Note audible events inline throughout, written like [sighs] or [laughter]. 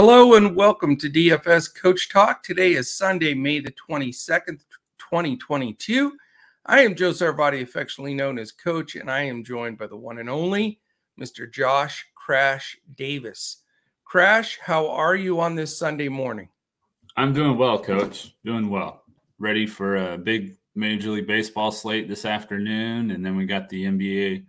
Hello and welcome to DFS Coach Talk. Today is Sunday, May the 22nd, 2022. I am Joe Sarvati, affectionately known as Coach, and I am joined by the one and only Mr. Josh Crash Davis. Crash, how are you on this Sunday morning? I'm doing well, Coach. Doing well. Ready for a big Major League Baseball slate this afternoon, and then we got the NBA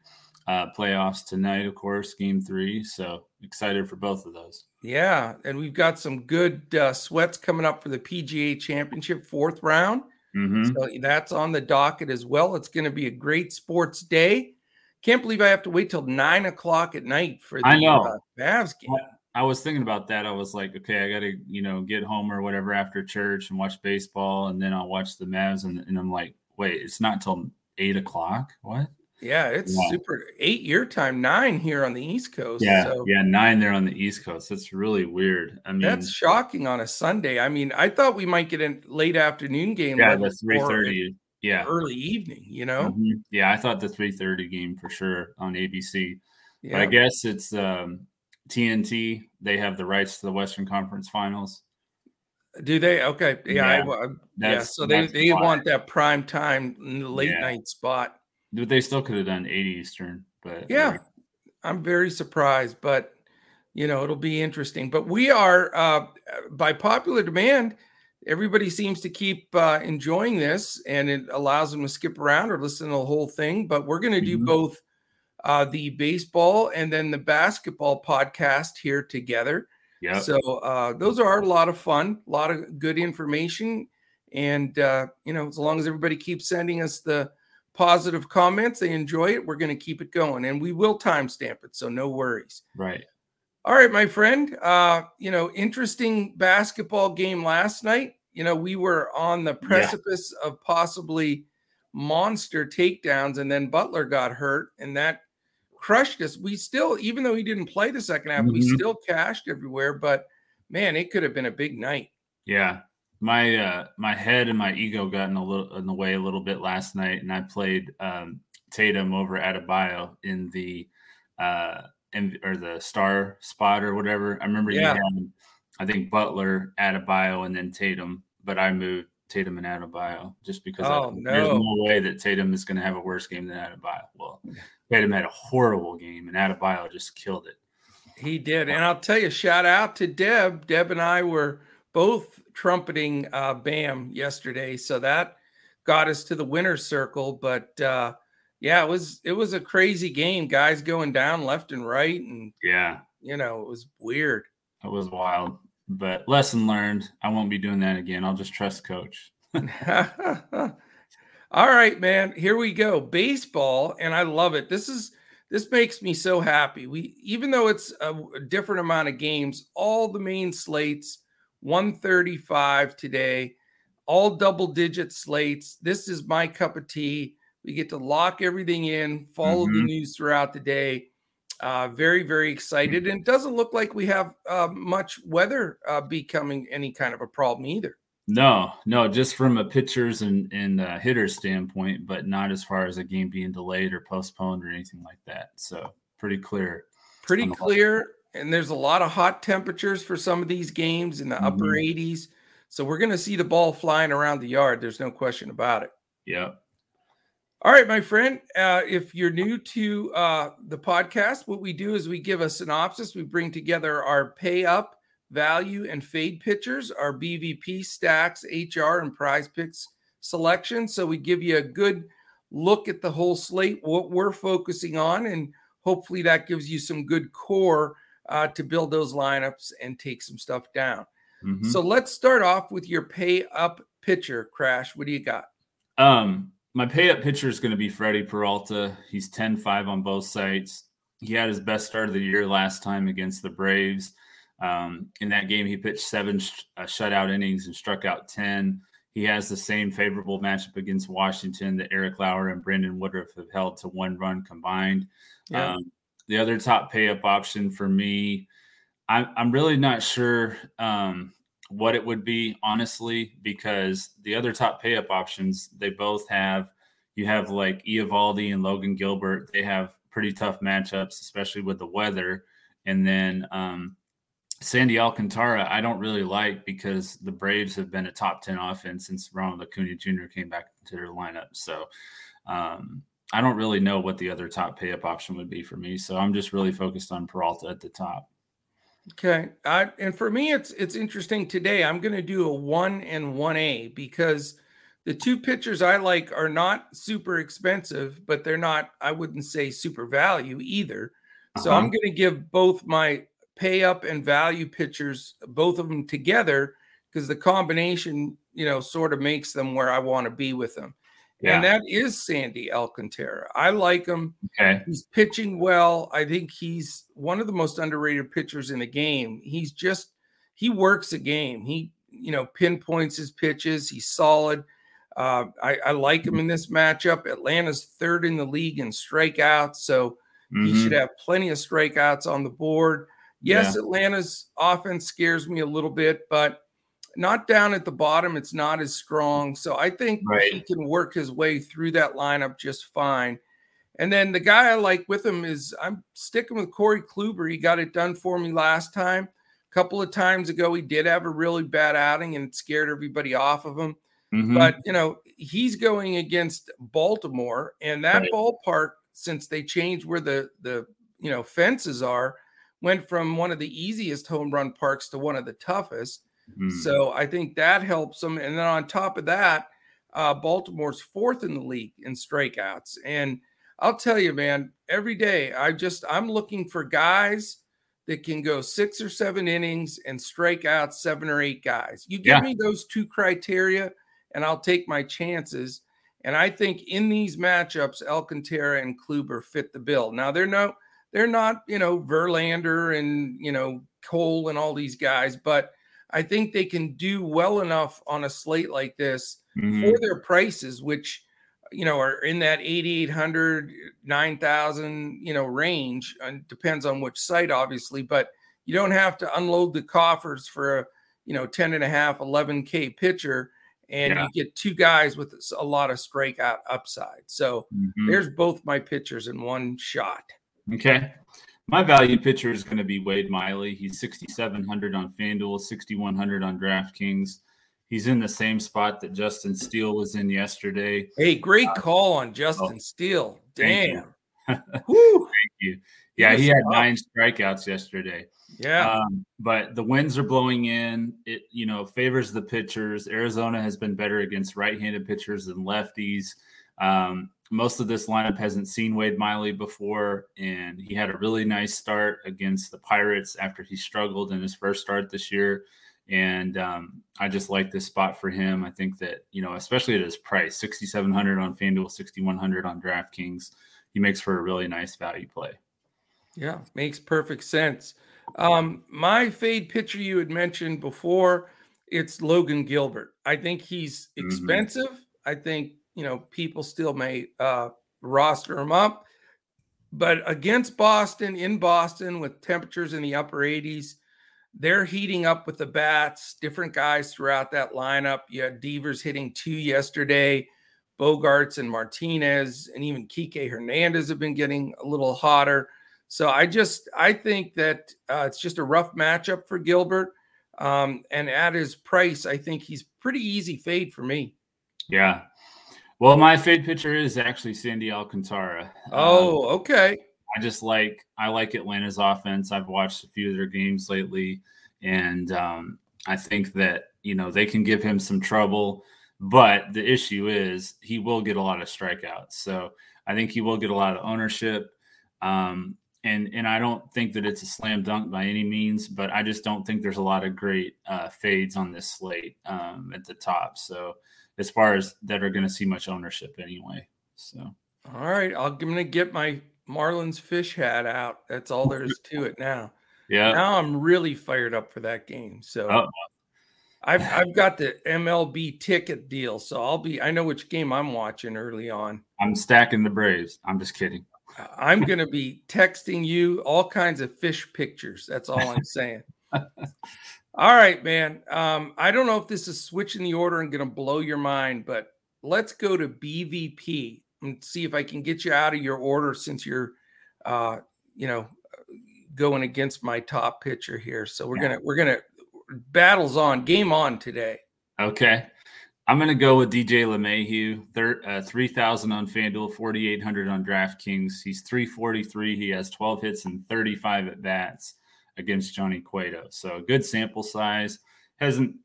uh, playoffs tonight, of course, Game Three. So excited for both of those. Yeah, and we've got some good uh, sweats coming up for the PGA Championship fourth round. Mm-hmm. So that's on the docket as well. It's going to be a great sports day. Can't believe I have to wait till nine o'clock at night for the I know. Uh, Mavs game. I was thinking about that. I was like, okay, I got to, you know, get home or whatever after church and watch baseball, and then I'll watch the Mavs, and, and I'm like, wait, it's not till eight o'clock. What? Yeah, it's yeah. super eight year time, nine here on the East Coast. Yeah, so. yeah, nine there on the East Coast. That's really weird. I mean, that's shocking on a Sunday. I mean, I thought we might get a late afternoon game. Yeah, the three thirty. Yeah, early evening. You know. Mm-hmm. Yeah, I thought the three thirty game for sure on ABC. Yeah. But I guess it's um, TNT. They have the rights to the Western Conference Finals. Do they? Okay. Yeah. Yeah. I, yeah. So they, they want that prime time late yeah. night spot. But they still could have done 80 Eastern, but yeah, I'm very surprised, but you know, it'll be interesting. But we are, uh, by popular demand, everybody seems to keep uh, enjoying this and it allows them to skip around or listen to the whole thing. But we're going to do mm-hmm. both uh, the baseball and then the basketball podcast here together. Yeah. So uh, those are a lot of fun, a lot of good information. And, uh, you know, as long as everybody keeps sending us the positive comments, they enjoy it, we're going to keep it going. And we will timestamp it. So no worries. Right. All right, my friend. Uh, you know, interesting basketball game last night. You know, we were on the precipice yeah. of possibly monster takedowns, and then Butler got hurt, and that crushed us. We still, even though he didn't play the second half, mm-hmm. we still cashed everywhere. But man, it could have been a big night. Yeah, my uh, my head and my ego got in a little in the way a little bit last night, and I played um, Tatum over Adebayo in the uh, in, or the star spot or whatever. I remember yeah. you had, I think Butler, Adebayo, and then Tatum, but I moved Tatum and Adebayo just because oh, I, no. there's no way that Tatum is going to have a worse game than Adebayo. Well, Tatum had a horrible game, and Adebayo just killed it. He did, and I'll tell you, shout out to Deb. Deb and I were both trumpeting uh, Bam yesterday, so that got us to the winner's circle. But uh, yeah, it was it was a crazy game. Guys going down left and right, and yeah, you know, it was weird. It was wild, but lesson learned. I won't be doing that again. I'll just trust coach. [laughs] All right, man. Here we go. Baseball, and I love it. This is this makes me so happy. We even though it's a, a different amount of games, all the main slates 135 today, all double digit slates. This is my cup of tea. We get to lock everything in, follow mm-hmm. the news throughout the day. Uh, very, very excited. And it doesn't look like we have uh, much weather uh, becoming any kind of a problem either. No, no, just from a pitchers and, and uh, hitters standpoint, but not as far as a game being delayed or postponed or anything like that. So pretty clear. Pretty clear and there's a lot of hot temperatures for some of these games in the mm-hmm. upper 80s. So we're going to see the ball flying around the yard. There's no question about it. Yeah. All right, my friend. Uh, if you're new to uh, the podcast, what we do is we give a synopsis. We bring together our pay up, value, and fade pitchers, our BVP stacks, HR, and prize picks selection. So we give you a good look at the whole slate, what we're focusing on, and hopefully that gives you some good core uh, to build those lineups and take some stuff down. Mm-hmm. So let's start off with your pay up pitcher, Crash. What do you got? Um, my pay up pitcher is going to be Freddie Peralta. He's 10 5 on both sites. He had his best start of the year last time against the Braves. Um, in that game, he pitched seven sh- uh, shutout innings and struck out 10. He has the same favorable matchup against Washington that Eric Lauer and Brandon Woodruff have held to one run combined. Yeah. Um, the other top pay up option for me, I'm, I'm really not sure um, what it would be, honestly, because the other top pay up options, they both have, you have like Eovaldi and Logan Gilbert. They have pretty tough matchups, especially with the weather. And then um, Sandy Alcantara, I don't really like because the Braves have been a top 10 offense since Ronald Acuna Jr. came back to their lineup. So um, I don't really know what the other top pay up option would be for me. So I'm just really focused on Peralta at the top. Okay. I, and for me, it's it's interesting today. I'm going to do a one and one A because the two pitchers I like are not super expensive, but they're not, I wouldn't say super value either. So uh-huh. I'm going to give both my pay up and value pitchers, both of them together, because the combination, you know, sort of makes them where I want to be with them. Yeah. And that is Sandy Alcantara. I like him. Okay. He's pitching well. I think he's one of the most underrated pitchers in the game. He's just he works a game. He, you know, pinpoints his pitches. He's solid. Uh, I, I, like him in this matchup. Atlanta's third in the league in strikeouts, so mm-hmm. he should have plenty of strikeouts on the board. Yes, yeah. Atlanta's offense scares me a little bit, but not down at the bottom. It's not as strong. So I think right. he can work his way through that lineup just fine. And then the guy I like with him is I'm sticking with Corey Kluber. He got it done for me last time. A couple of times ago, he did have a really bad outing and scared everybody off of him. Mm-hmm. But you know, he's going against Baltimore, and that right. ballpark, since they changed where the the you know fences are, went from one of the easiest home run parks to one of the toughest. Mm. So I think that helps them. And then on top of that, uh, Baltimore's fourth in the league in strikeouts. And I'll tell you, man, every day I just I'm looking for guys that can go six or seven innings and strike out seven or eight guys. You give yeah. me those two criteria, and I'll take my chances. And I think in these matchups, Alcantara and Kluber fit the bill. Now they're no, they're not, you know, Verlander and you know Cole and all these guys, but I think they can do well enough on a slate like this mm-hmm. for their prices, which you know are in that 8800 9000 you know range and depends on which site obviously but you don't have to unload the coffers for a you know 10 and a half 11k pitcher and yeah. you get two guys with a lot of strikeout upside so mm-hmm. there's both my pitchers in one shot okay my value pitcher is going to be Wade Miley. He's 6,700 on FanDuel, 6,100 on DraftKings. He's in the same spot that Justin Steele was in yesterday. Hey, great uh, call on Justin oh, Steele. Damn. Thank you. [laughs] thank you. Yeah, he had nine strikeouts yesterday. Yeah. Um, but the winds are blowing in. It, you know, favors the pitchers. Arizona has been better against right-handed pitchers than lefties. Um, most of this lineup hasn't seen Wade Miley before, and he had a really nice start against the Pirates after he struggled in his first start this year. And um, I just like this spot for him. I think that you know, especially at his price, sixty seven hundred on FanDuel, sixty one hundred on DraftKings, he makes for a really nice value play. Yeah, makes perfect sense. Um, my fade pitcher you had mentioned before, it's Logan Gilbert. I think he's mm-hmm. expensive. Mm-hmm. I think you know, people still may uh, roster him up. But against Boston, in Boston, with temperatures in the upper 80s, they're heating up with the bats, different guys throughout that lineup. You had Devers hitting two yesterday. Bogaerts and Martinez and even Kike Hernandez have been getting a little hotter. So I just I think that uh, it's just a rough matchup for Gilbert. Um, and at his price, I think he's pretty easy fade for me. Yeah, well, my fade pitcher is actually Sandy Alcantara. Oh, um, okay. I just like I like Atlanta's offense. I've watched a few of their games lately, and um, I think that you know they can give him some trouble. But the issue is he will get a lot of strikeouts. So I think he will get a lot of ownership. Um, and and I don't think that it's a slam dunk by any means, but I just don't think there's a lot of great uh, fades on this slate um, at the top. So as far as that are going to see much ownership anyway. So, all right, I'm going to get my Marlins fish hat out. That's all there is to it now. Yeah. Now I'm really fired up for that game. So Uh-oh. I've I've got the MLB ticket deal, so I'll be. I know which game I'm watching early on. I'm stacking the Braves. I'm just kidding. I'm going to be texting you all kinds of fish pictures. That's all I'm saying. [laughs] All right, man. Um, I don't know if this is switching the order and going to blow your mind, but let's go to BVP and see if I can get you out of your order since you're, uh, you know, going against my top pitcher here. So we're yeah. gonna we're gonna battles on, game on today. Okay. I'm going to go with DJ LeMahieu, thir- uh, 3,000 on FanDuel, 4,800 on DraftKings. He's 343. He has 12 hits and 35 at bats against Johnny Cueto. So good sample size. Hasn't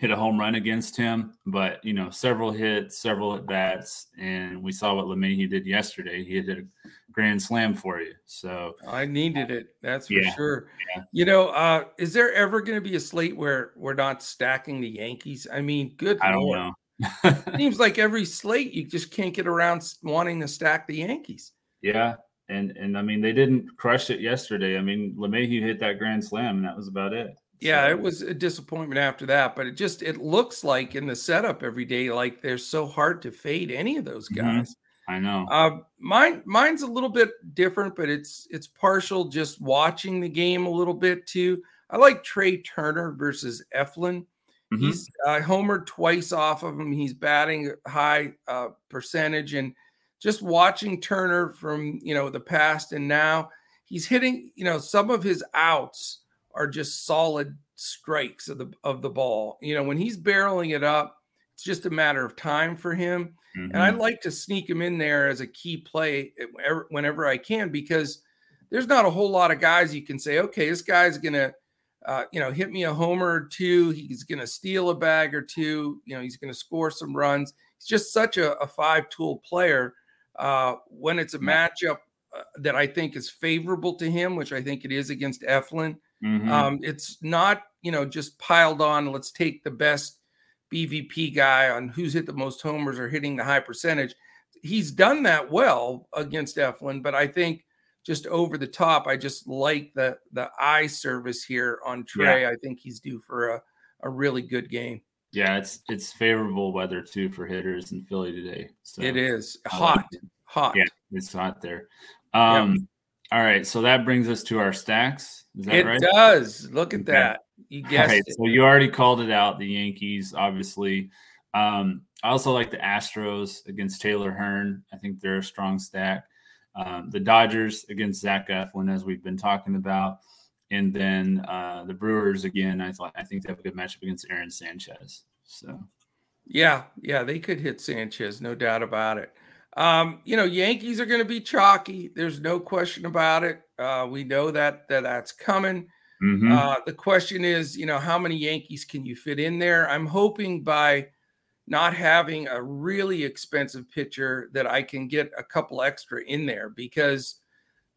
hit a home run against him, but you know, several hits, several at bats, and we saw what LeMahieu did yesterday. He hit a grand slam for you. So I needed it. That's for yeah, sure. Yeah. You know, uh, is there ever going to be a slate where we're not stacking the Yankees? I mean, good. I don't Lord. know. [laughs] Seems like every slate you just can't get around wanting to stack the Yankees. Yeah, and and I mean they didn't crush it yesterday. I mean LeMahieu hit that grand slam, and that was about it. Yeah, it was a disappointment after that, but it just it looks like in the setup every day, like they're so hard to fade any of those mm-hmm. guys. Mm-hmm. I know. Uh, mine mine's a little bit different, but it's it's partial just watching the game a little bit too. I like Trea Turner versus Eflin. Mm-hmm. He's uh, homered twice off of him. He's batting high uh, percentage, and just watching Turner from you know the past and now, he's hitting you know some of his outs are just solid strikes of the of the ball. You know, when he's barreling it up, it's just a matter of time for him. Mm-hmm. And I'd like to sneak him in there as a key play whenever I can because there's not a whole lot of guys you can say, okay, this guy's gonna, uh, you know, hit me a homer or two. He's gonna steal a bag or two. You know, he's gonna score some runs. He's just such a, a five tool player. Uh, when it's a matchup uh, that I think is favorable to him, which I think it is against Eflin, Mm-hmm. Um, it's not, you know, just piled on. Let's take the best BVP guy on who's hit the most homers or hitting the high percentage. He's done that well against Eflin, but I think just over the top, I just like the the eye service here on Trea. Yeah. I think he's due for a, a really good game. Yeah, it's it's favorable weather too for hitters in Philly today. So it is hot, hot. Yeah, it's hot there. Um, all right, so that brings us to our stacks. Is that it right? does. Look at okay. that. You guessed right, it. So you already called it out. The Yankees, obviously. Um, I also like the Astros against Taylor Hearn. I think they're a strong stack. Um, the Dodgers against Zach Eflin, as we've been talking about, and then uh, the Brewers again. I thought I think they have a good matchup against Aaron Sanchez. So, yeah, yeah, they could hit Sanchez, no doubt about it. Um, you know, Yankees are going to be chalky. There's no question about it. Uh, we know that, that that's coming. Mm-hmm. Uh, the question is, you know, how many Yankees can you fit in there? I'm hoping by not having a really expensive pitcher that I can get a couple extra in there because,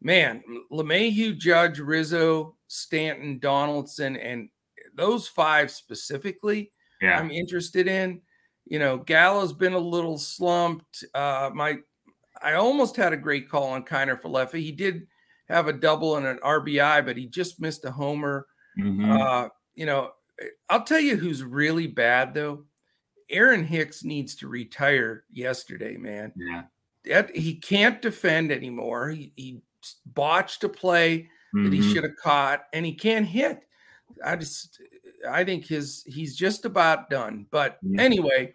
man, LeMahieu, Judge, Rizzo, Stanton, Donaldson, and those five specifically, yeah. I'm interested in you know, Gallo's been a little slumped. Uh, my, I almost had a great call on Kiner Falefa. He did have a double and an RBI, but he just missed a homer. Mm-hmm. Uh, you know, I'll tell you who's really bad though. Aaron Hicks needs to retire yesterday, man. Yeah. That, he can't defend anymore. He, he botched a play mm-hmm. that he mm-hmm. should have caught, and he can't hit. I just I think his he's just about done. But yeah. anyway,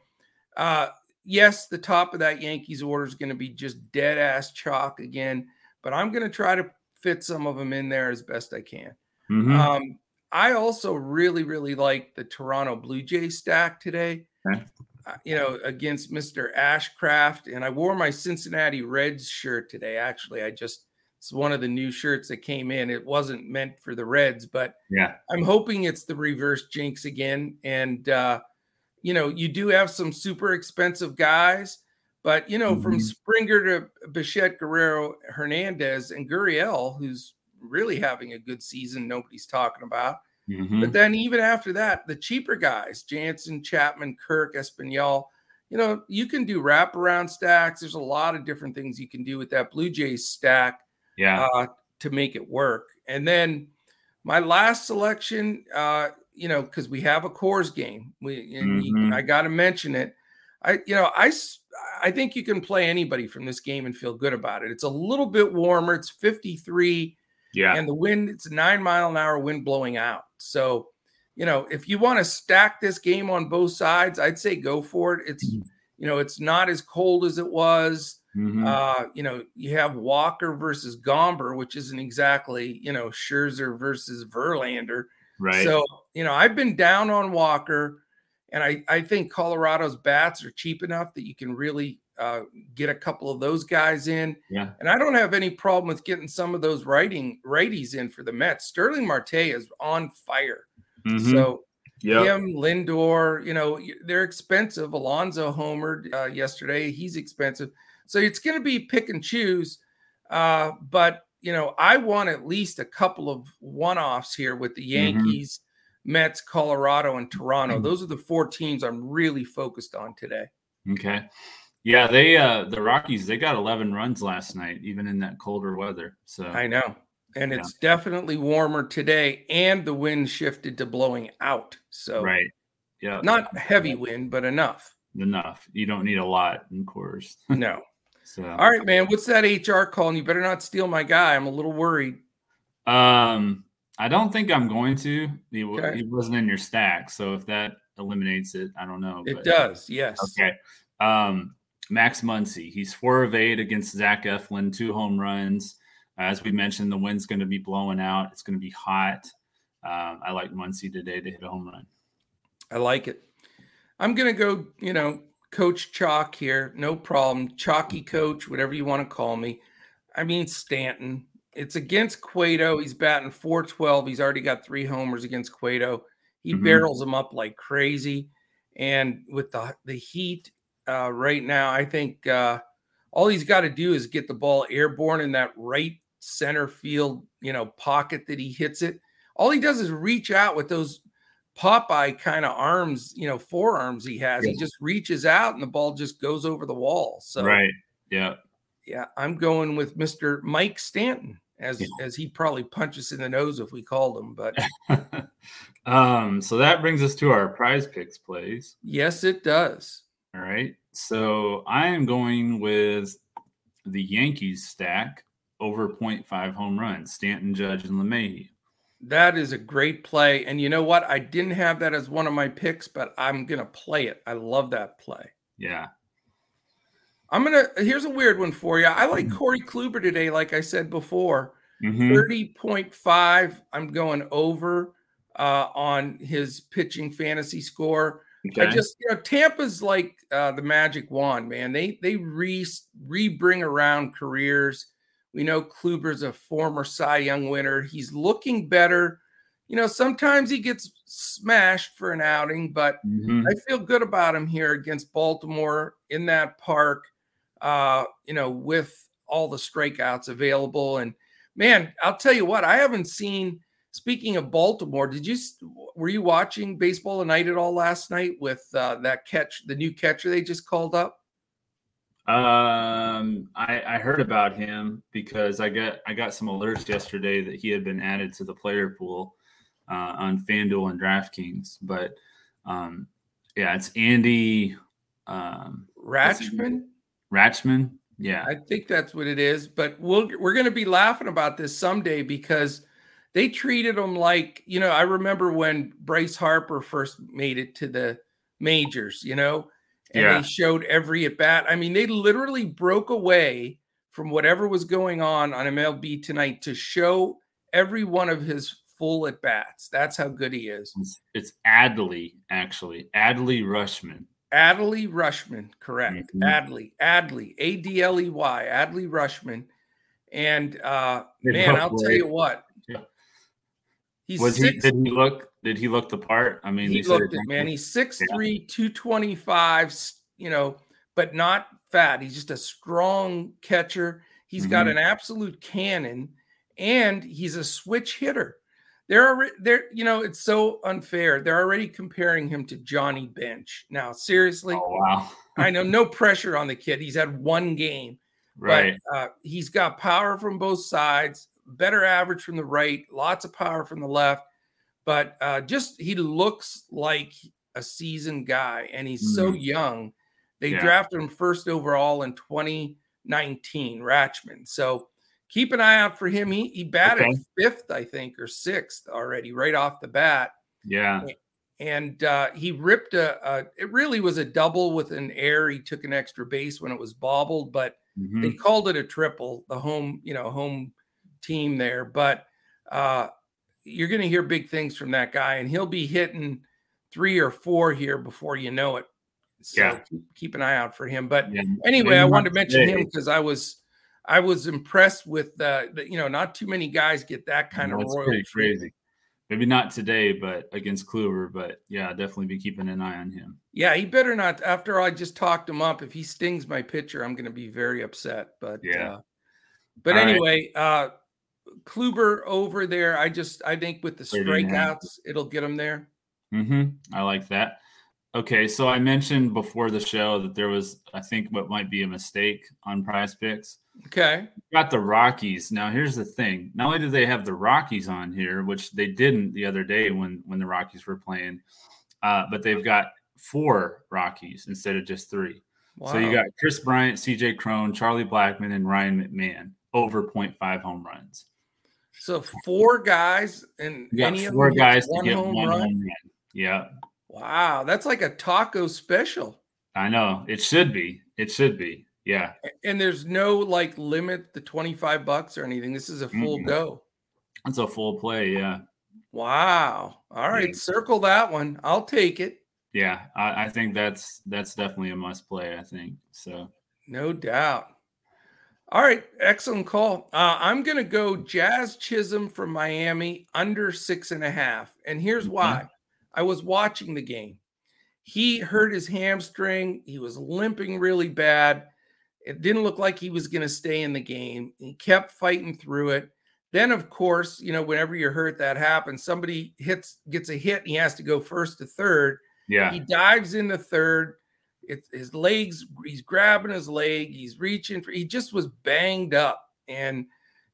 uh, yes, the top of that Yankees order is going to be just dead ass chalk again. But I'm going to try to fit some of them in there as best I can. Mm-hmm. Um, I also really, really like the Toronto Blue Jay stack today. Okay. Uh, you know, against Mr. Ashcraft, and I wore my Cincinnati Reds shirt today. Actually, I just it's one of the new shirts that came in. It wasn't meant for the Reds, but yeah, I'm hoping it's the reverse jinx again. And uh, you know, you do have some super expensive guys, but you know, mm-hmm. from Springer to Bichette, Guerrero, Hernandez, and Gurriel, who's really having a good season, nobody's talking about. Mm-hmm. But then even after that, the cheaper guys, Jansen, Chapman, Kirk, Espinal, you know, you can do wraparound stacks. There's a lot of different things you can do with that Blue Jays stack yeah, uh, to make it work. And then my last selection, uh, you know, because we have a Coors game, we mm-hmm. I got to mention it. I, you know, I, I think you can play anybody from this game and feel good about it. It's a little bit warmer. It's 53. Yeah. And the wind, it's a nine mile an hour wind blowing out. So, you know, if you want to stack this game on both sides, I'd say go for it. It's, mm-hmm. you know, it's not as cold as it was. Mm-hmm. Uh, you know, you have Walker versus Gomber, which isn't exactly, you know, Scherzer versus Verlander. Right. So, you know, I've been down on Walker, and I, I think Colorado's bats are cheap enough that you can really uh, get a couple of those guys in. Yeah. And I don't have any problem with getting some of those writing righties in for the Mets. Starling Marte is on fire. Mm-hmm. So yep. him, Lindor, you know, they're expensive. Alonso homered uh, yesterday. He's expensive. So it's going to be pick and choose. Uh, but, you know, I want at least a couple of one offs here with the mm-hmm. Yankees, mm-hmm. Mets, Colorado, and Toronto. Mm-hmm. Those are the four teams I'm really focused on today. Okay. Yeah, they uh the Rockies they got 11 runs last night even in that colder weather. So I know and it's definitely warmer today and the wind shifted to blowing out so right yeah not heavy wind but enough enough you don't need a lot in Coors [laughs] no so all right man what's that hr calling you better not steal my guy i'm a little worried um i don't think i'm going to he, okay. he wasn't in your stack so if that eliminates it i don't know it but, does yes okay um max muncy he's four of eight against zach eflin two home runs as we mentioned, the wind's going to be blowing out. It's going to be hot. Um, I like Muncy today to hit a home run. I like it. I'm going to go, you know, coach chalk here. No problem. Chalky coach, whatever you want to call me. I mean, Stanton. It's against Cueto. He's batting 412. He's already got three homers against Cueto. He mm-hmm. barrels them up like crazy. And with the, the heat uh, right now, I think uh, all he's got to do is get the ball airborne in that right center field, you know, pocket that he hits it. All he does is reach out with those Popeye kind of arms, you know, forearms he has. He just reaches out and the ball just goes over the wall. So right, yeah, yeah. I'm going with Mr. Mike Stanton as yeah. as he probably punches in the nose if we called him. But [laughs] um, so that brings us to our prize picks plays. Yes, it does. All right. So I am going with the Yankees stack over 0.5 home runs, Stanton, Judge, and LeMahieu. That is a great play. And you know what? I didn't have that as one of my picks, but I'm going to play it. I love that play. Yeah. I'm going to, here's a weird one for you. I like mm-hmm. Corey Kluber today, like I said before. Mm-hmm. 30.5. I'm going over uh, on his pitching fantasy score. Okay. I just, you know, Tampa's like uh, the magic wand, man. They they re re bring around careers. We know Kluber's a former Cy Young winner. He's looking better. You know, sometimes he gets smashed for an outing, but mm-hmm. I feel good about him here against Baltimore in that park. Uh, you know, with all the strikeouts available. And man, I'll tell you what, I haven't seen. Speaking of Baltimore, did you were you watching baseball tonight at all last night with uh, that catch, the new catcher they just called up? Um, I, I heard about him because I got I got some alerts yesterday that he had been added to the player pool uh, on FanDuel and DraftKings. But um, yeah, it's Andy um, Rutschman. Rutschman, yeah, I think that's what it is. But we'll we're going to be laughing about this someday because they treated him like you know. I remember when Bryce Harper first made it to the majors. You know and yeah. they showed every at bat. I mean, they literally broke away from whatever was going on on MLB tonight to show every one of his full at bats. That's how good he is. It's, Adley, actually. Adley Rutschman. Adley Rutschman, correct. Mm-hmm. Adley, Adley, A D L E Y, Adley Rutschman. And uh man, I'll tell you what. He's was six, he did he look did he look the part? I mean, he looked it, man. He's 6'3, yeah. 225, you know, but not fat. He's just a strong catcher. He's mm-hmm. got an absolute cannon and he's a switch hitter. They're they're you know, it's so unfair. They're already comparing him to Johnny Bench. Now, seriously. Oh, wow. I know no [laughs] pressure on the kid. He's had one game. Right. But, uh, he's got power from both sides, better average from the right, lots of power from the left but uh, just he looks like a seasoned guy and he's mm-hmm. so young. They yeah. drafted him first overall in 2019, Rutschman. So keep an eye out for him. He, he batted okay. fifth, I think, or sixth already right off the bat. Yeah. And uh, he ripped a, a, it really was a double with an air. He took an extra base when it was bobbled, but Mm-hmm. They called it a triple, the home, you know, home team there. But uh, you're going to hear big things from that guy, and he'll be hitting three or four here before you know it. So yeah. keep, keep an eye out for him. But yeah. anyway, I wanted to mention him because I was I was impressed with uh, the, you know, not too many guys get that kind no, of royal. Pretty crazy. Maybe not today, but against Kluber. But yeah, definitely be keeping an eye on him. Yeah, he better not. After I just talked him up, if he stings my pitcher, I'm going to be very upset. But yeah. Uh, but All anyway, right. uh, Kluber over there. I just I think with the strikeouts, it'll get him there. Mm-hmm. I like that. Okay, so I mentioned before the show that there was, I think, what might be a mistake on Prize Picks. Okay, got the Rockies. Now, here's the thing: not only do they have the Rockies on here, which they didn't the other day when when the Rockies were playing, uh, but they've got four Rockies instead of just three. Wow. So you got Kris Bryant, C.J. Cron, Charlie Blackmon, and Ryan McMahon over 0.5 home runs. So four guys and any four guys to get home one run? home run. Yeah. Wow, that's like a taco special. I know. It should be. It should be. Yeah. And there's no like limit the 25 bucks or anything. This is a full mm-hmm. go. It's a full play, yeah. Wow. All right, yeah. circle that one. I'll take it. Yeah, I, I think that's that's definitely a must play, I think. So no doubt. All right, excellent call. Uh, I'm going to go Jazz Chisholm from Miami under six and a half. And here's mm-hmm. why I was watching the game. He hurt his hamstring, he was limping really bad. It didn't look like he was going to stay in the game. He kept fighting through it. Then, of course, you know, whenever you're hurt, that happens. Somebody hits, gets a hit, and he has to go first to third. Yeah. He dives into third it's his legs, he's grabbing his leg, he's reaching for he just was banged up. And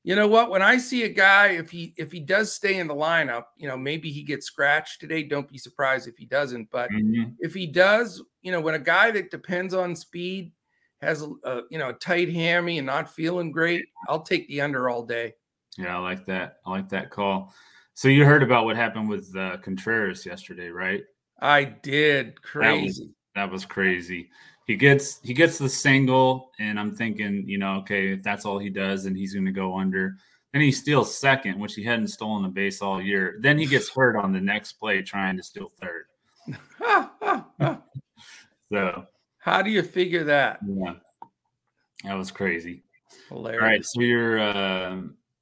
you know what? When I see a guy, if he if he does stay in the lineup, you know, maybe he gets scratched today. Don't be surprised if he doesn't. But mm-hmm. if he does, you know, when a guy that depends on speed has a you know a tight hammy and not feeling great, I'll take the under all day. Yeah, I like that. I like that call. So you heard about what happened with uh, Contreras yesterday, right? I did. Crazy that was crazy. He gets he gets the single, and I'm thinking, you know, okay, if that's all he does, then he's going to go under. Then he steals second, which he hadn't stolen a base all year. Then he gets hurt on the next play trying to steal third. [laughs] so, how do you figure that? Yeah, that was crazy. Hilarious. All right, so you're. Uh,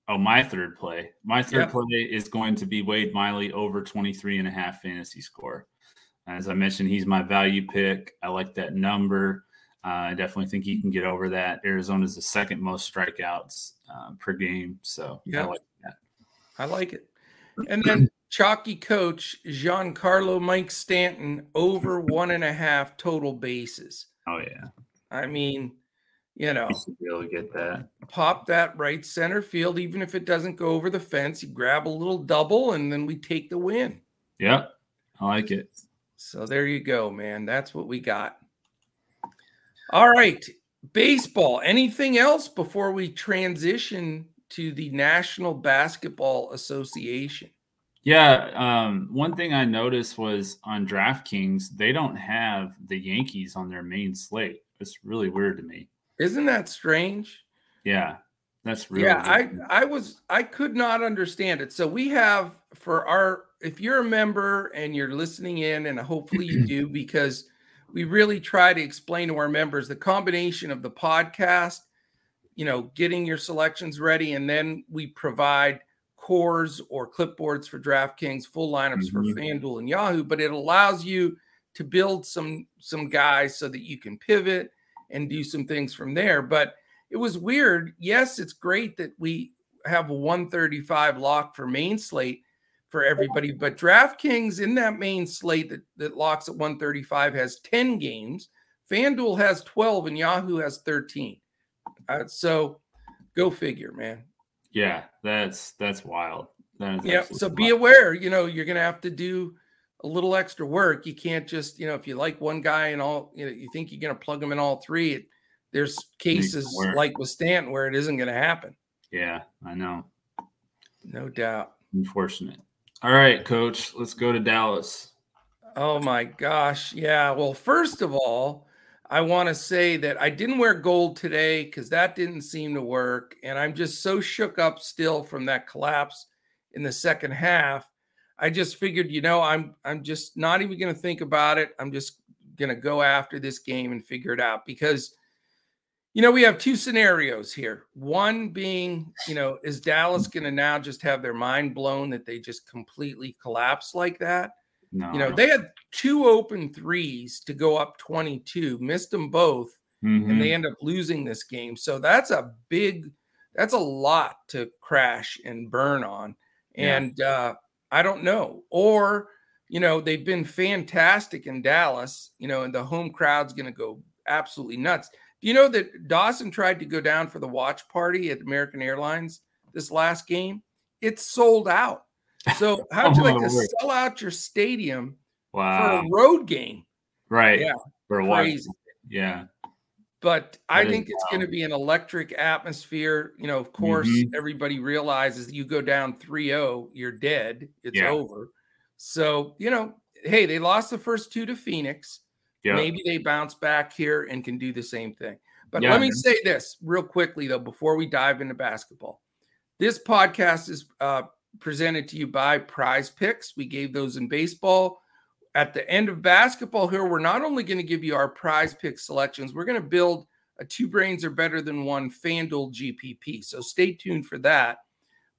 oh, my third play. My third yep. play is going to be Wade Miley over 23 and a half fantasy score. As I mentioned, he's my value pick. I like that number. Uh, I definitely think he can get over that. Arizona is the second most strikeouts uh, per game. So yeah, I like that. I like it. And then chalky coach Giancarlo Mike Stanton over [laughs] one and a half total bases. Oh yeah. I mean, you know, be able to get that. Pop that right center field, even if it doesn't go over the fence. You grab a little double, and then we take the win. Yeah, I like it. So there you go, man. That's what we got. All right. Baseball. Anything else before we transition to the National Basketball Association? Yeah. Um, one thing I noticed was on DraftKings, they don't have the Yankees on their main slate. It's really weird to me. Isn't that strange? Yeah. That's really yeah. I I was I could not understand it. So we have for our if you're a member and you're listening in, and hopefully you do, because we really try to explain to our members the combination of the podcast, you know, getting your selections ready, and then we provide cores or clipboards for DraftKings, full lineups mm-hmm. for FanDuel and Yahoo, but it allows you to build some some guys so that you can pivot and do some things from there. But it was weird. Yes, it's great that we have a 135 lock for main slate, for everybody. But DraftKings in that main slate that, that locks at 135 has 10 games. FanDuel has 12 and Yahoo has 13. Uh, so go figure, man. Yeah, that's that's wild. That yeah, so wild. be aware, you know, you're gonna have to do a little extra work. You can't just, you know, if you like one guy and all, you know, you think you're gonna plug them in all three. It, there's cases like with Stanton where it isn't gonna happen. Yeah, I know. No doubt. Unfortunate. All right, coach, let's go to Dallas. Oh my gosh. Yeah. Well, first of all, I want to say that I didn't wear gold today because that didn't seem to work. And I'm just so shook up still from that collapse in the second half. I just figured, you know, I'm I'm just not even to think about it. I'm just to go after this game and figure it out because you know, we have two scenarios here. One being, you know, is Dallas going to now just have their mind blown that they just completely collapse like that? No. You know, they had two open threes to go up 22, missed them both, mm-hmm. and they mm-hmm. end up losing this game. So that's a big, that's a lot to crash and burn on. Yeah. And uh, I don't know. Or, you know, they've been fantastic in Dallas, you know, and the home crowd's going to go absolutely nuts. Do you know that Dawson tried to go down for the watch party at American Airlines this last game? It's sold out. So [laughs] how'd you like to sell out your stadium wow. for a road game? Right. Yeah. For a crazy. Yeah. But I think it's going to be an electric atmosphere. You know, of course, mm-hmm. everybody realizes you go down 3-0, you're dead. It's yeah. over. So, you know, hey, they lost the first two to Phoenix. Yep. Maybe they bounce back here and can do the same thing. But yeah, let me man. say this real quickly, though, before we dive into basketball. This podcast is uh, presented to you by Prize Picks. We gave those in baseball. At the end of basketball, here, we're not only going to give you our prize pick selections, we're going to build a two brains are better than one FanDuel GPP. So stay tuned for that.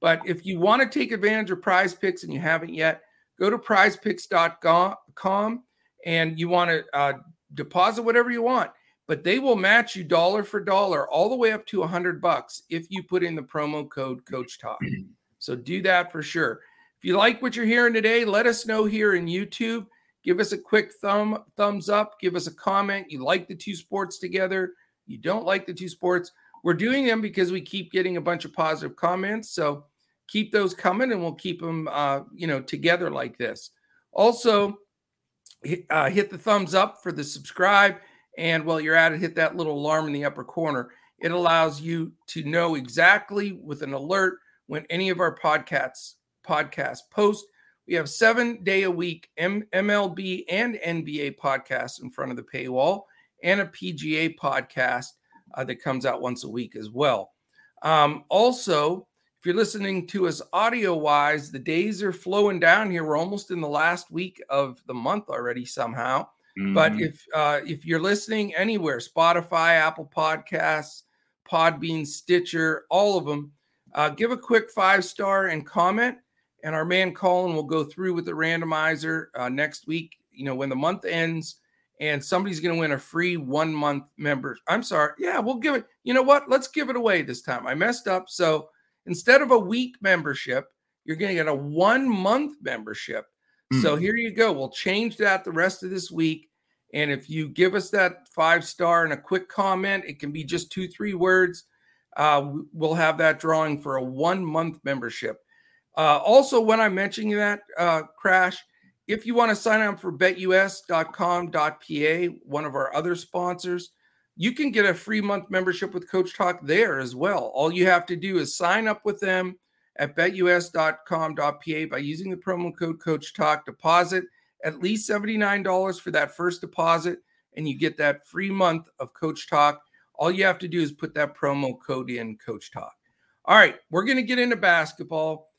But if you want to take advantage of prize picks and you haven't yet, go to prizepicks.com and you want to uh, deposit whatever you want. But they will match you dollar for dollar all the way up to hundred bucks if you put in the promo code Coach Talk. So do that for sure. If you like what you're hearing today, let us know here in YouTube. Give us a quick thumb thumbs up. Give us a comment. You like the two sports together. You don't like the two sports. We're doing them because we keep getting a bunch of positive comments. So keep those coming, and we'll keep them, uh, you know, together like this. Also, uh, hit the thumbs up for the subscribe, and while you're at it, hit that little alarm in the upper corner. It allows you to know exactly with an alert when any of our podcasts podcasts post. We have seven day a week M- MLB and NBA podcasts in front of the paywall, and a PGA podcast uh, that comes out once a week as well. Um, also, if you're listening to us audio wise, the days are flowing down here. We're almost in the last week of the month already somehow. Mm-hmm. But if uh, if you're listening anywhere, Spotify, Apple Podcasts, Podbean, Stitcher, all of them, uh, give a quick five star and comment, and our man Colin will go through with the randomizer uh, next week. You know, when the month ends, and somebody's going to win a free one month member. I'm sorry. Yeah, we'll give it. You know what? Let's give it away this time. I messed up. So instead of a week membership, you're going to get a one month membership. Mm. So here you go. We'll change that the rest of this week. And if you give us that five star and a quick comment, it can be just two, three words uh, we'll have that drawing for a one month membership. Uh, also, when I'm mentioning that uh, crash, if you want to sign up for betus.com.pa, one of our other sponsors, you can get a free month membership with Coach Talk there as well. All you have to do is sign up with them at betus.com.pa by using the promo code Coach Talk. Deposit at least $79 for that first deposit, and you get that free month of Coach Talk all you have to do is put that promo code in Coach Talk. All right, we're going to get into basketball.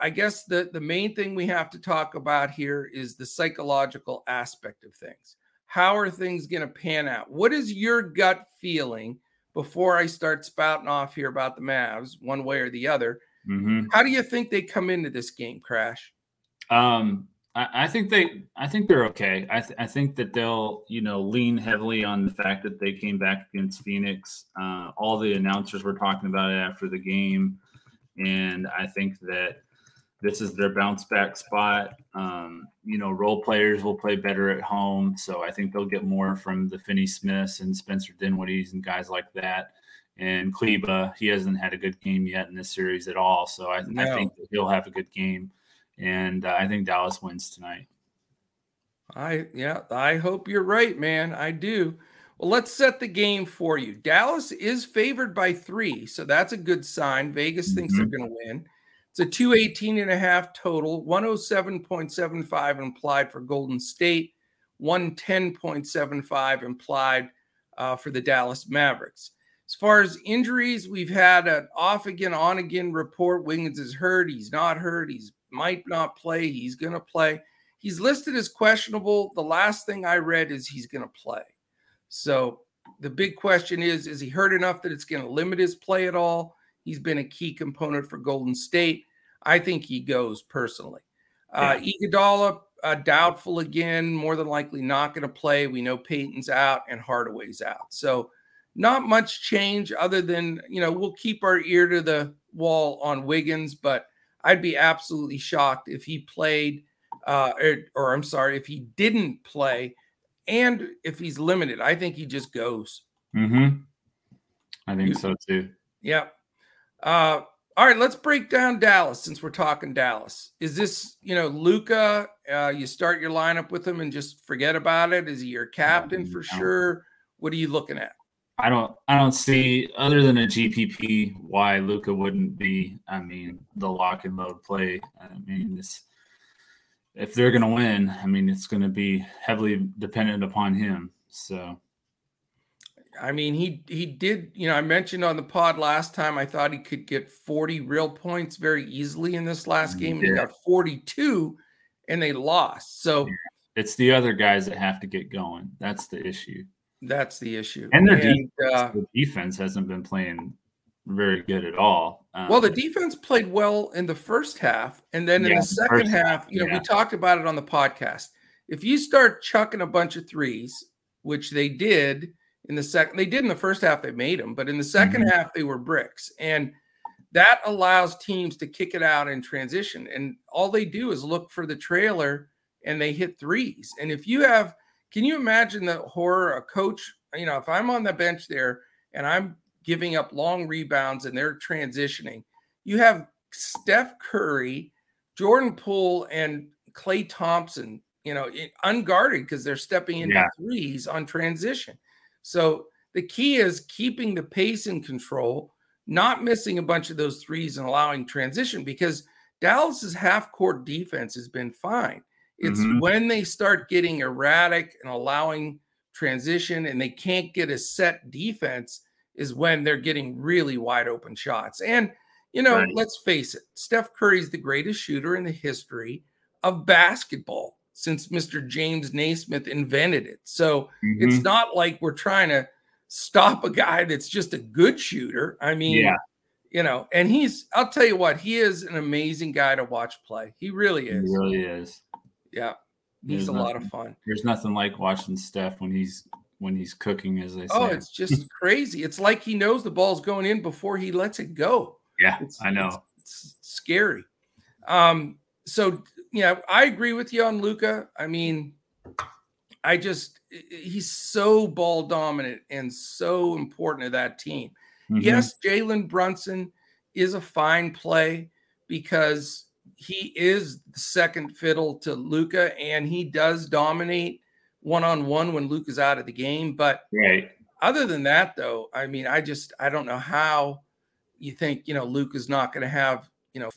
I guess the, the main thing we have to talk about here is the psychological aspect of things. How are things going to pan out? What is your gut feeling before I start spouting off here about the Mavs, one way or the other? Mm-hmm. How do you think they come into this game, Crash? Um, I, think they, I think they're okay. I, th- I think that they'll, you know, lean heavily on the fact that they came back against Phoenix. Uh, all the announcers were talking about it after the game, and I think that this is their bounce back spot. Um, you know, role players will play better at home, so I think they'll get more from the Finney Smiths and Spencer Dinwiddie's and guys like that. And Kleber, he hasn't had a good game yet in this series at all, so I, no. I think he'll have a good game and uh, I think Dallas wins tonight. I yeah, I hope you're right, man. I do. Well, let's set the game for you. Dallas is favored by three, so that's a good sign. Vegas mm-hmm. thinks they're mm-hmm. going to win. It's a 218 and a half total, 107.75 implied for Golden State, 110.75 implied uh, for the Dallas Mavericks. As far as injuries, we've had an off again, on again report. Wiggins is hurt. He's not hurt. He's might not play. He's going to play. He's listed as questionable. The last thing I read is he's going to play. So the big question is is he hurt enough that it's going to limit his play at all? He's been a key component for Golden State. I think he goes personally. Uh, Iguodala, uh, doubtful again, more than likely not going to play. We know Payton's out and Hardaway's out. So not much change other than, you know, we'll keep our ear to the wall on Wiggins, but I'd be absolutely shocked if he played, uh, or, or I'm sorry, if he didn't play and if he's limited. I think he just goes. Mm-hmm. I think so too. Yeah. Uh, all right, let's break down Dallas since we're talking Dallas. Is this, you know, Luka? Uh, you start your lineup with him and just forget about it. Is he your captain for sure? What are you looking at? I don't I don't see other than a GPP why Luka wouldn't be. I mean, the lock and load play. I mean, this if they're going to win, I mean, it's going to be heavily dependent upon him. So, I mean, he he did. You know, I mentioned on the pod last time. I thought he could get 40 real points very easily in this last game, and he got 42, and they lost. So. It's the other guys that have to get going. That's the issue. That's the issue. And their and, defense, uh, defense hasn't been playing very good at all. Um, well, the defense played well in the first half, and then in yeah, the second half, you know, yeah. we talked about it on the podcast. If you start chucking a bunch of threes, which they did in the second, they did in the first half, they made them, but in the 2nd mm-hmm. half, they were bricks, and that allows teams to kick it out in transition. And all they do is look for the trailer, and they hit threes. And if you have can you imagine the horror? A coach, you know, if I'm on the bench there and I'm giving up long rebounds and they're transitioning, you have Steph Curry, Jordan Poole, and Klay Thompson, you know, unguarded because they're stepping into yeah. threes on transition. So the key is keeping the pace in control, not missing a bunch of those threes and allowing transition because Dallas's half court defense has been fine. It's mm-hmm. when they start getting erratic and allowing transition and they can't get a set defense is when they're getting really wide open shots. And, you know, right. let's face it, Steph Curry's the greatest shooter in the history of basketball since Mr. James Naismith invented it. So mm-hmm. it's not like we're trying to stop a guy that's just a good shooter. I mean, yeah. you know, and he's, I'll tell you what, he is an amazing guy to watch play. He really is. He really is. Yeah, he's there's a nothing, lot of fun. There's nothing like watching Steph when he's when he's cooking, as I say. Oh, it's just [laughs] crazy. It's like he knows the ball's going in before he lets it go. Yeah, it's, I know. It's, it's scary. Um, so yeah, I agree with you on Luka. I mean, I just he's so ball dominant and so important to that team. Mm-hmm. Yes, Jalen Brunson is a fine play because he is the second fiddle to Luka and he does dominate one on one when Luka's out of the game. But right. other than that, though, I mean, I just I don't know how you think you know Luka's not going to have you know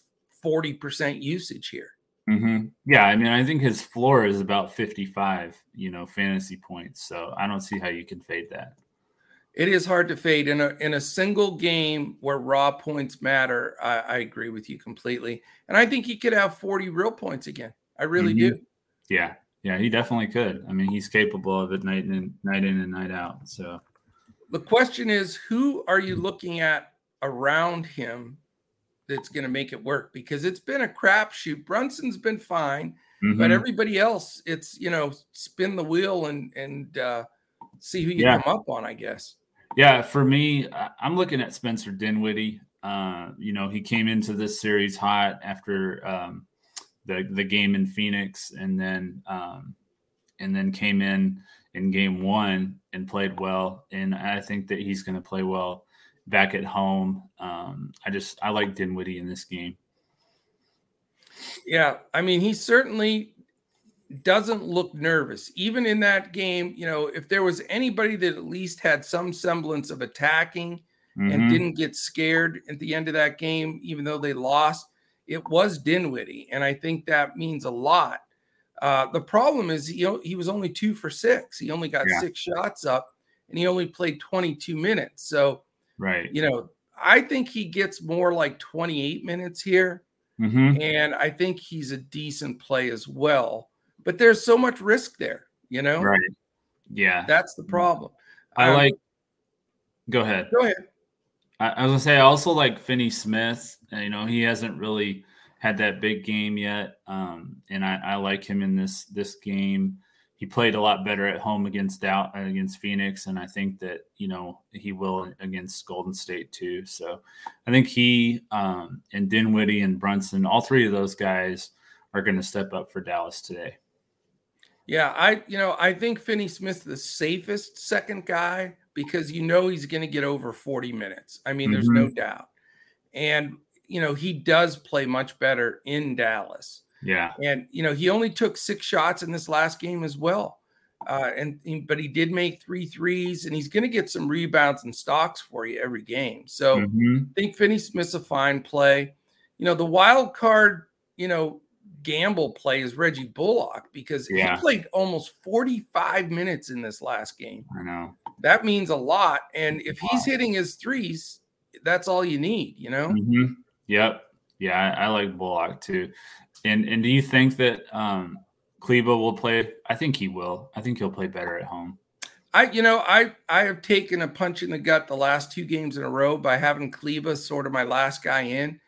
forty percent usage here. Mm-hmm. Yeah, I mean, I think his floor is about fifty-five, you know, fantasy points. So I don't see how you can fade that it is hard to fade in a in a single game where raw points matter. I, I agree with you completely, and I think he could have forty real points again. I really mm-hmm. do. Yeah, yeah, he definitely could. I mean, he's capable of it night in, night in and night out. So the question is, who are you looking at around him that's going to make it work? Because it's been a crapshoot. Brunson's been fine, mm-hmm. but everybody else, it's you know, spin the wheel and and uh, see who you yeah. come up on. I guess. Yeah, for me, I'm looking at Spencer Dinwiddie. Uh, you know, he came into this series hot after um, the the game in Phoenix, and then um, and then came in in game one and played well. And I think that he's going to play well back at home. Um, I just I like Dinwiddie in this game. Yeah, I mean, he certainly doesn't look nervous. Even in that game, you know, if there was anybody that at least had some semblance of attacking mm-hmm. and didn't get scared at the end of that game, even though they lost, it was Dinwiddie. And I think that means a lot. Uh, the problem is he, he was only two for six. He only got yeah. six shots up. and he only played 22 minutes. So, right, you know, I think he gets more like 28 minutes here. Mm-hmm. And I think he's a decent play as well. But there's so much risk there, you know? Right. Yeah. That's the problem. I um, like, go ahead. Go ahead. I, I was going to say, I also like Finney Smith. You know, he hasn't really had that big game yet. Um, and I, I like him in this this game he played a lot better at home against Dow, against Phoenix, and I think that you know he will against Golden State too. So I think he um, and Dinwiddie and Brunson, all three of those guys, are going to step up for Dallas today. Yeah, I you know I think Finney Smith's the safest second guy because you know he's going to get over 40 minutes. I mean, there's mm-hmm. no doubt, and you know he does play much better in Dallas. Yeah. And you know, he only took six shots in this last game as well. Uh, and but he did make three threes, and he's going to get some rebounds and stocks for you every game. So mm-hmm. I think Finney Smith's a fine play. You know, the wild card, you know, gamble play is Reggie Bullock because yeah. he played almost 45 minutes in this last game. I know that means a lot. And if wow. he's hitting his threes, that's all you need, you know? Mm-hmm. Yep. Yeah, I, I, like Bullock too. And and do you think that um Kleber will play? I think he will. I think he'll play better at home. I you know I I have taken a punch in the gut the last two games in a row by having Kleber sort of my last guy in,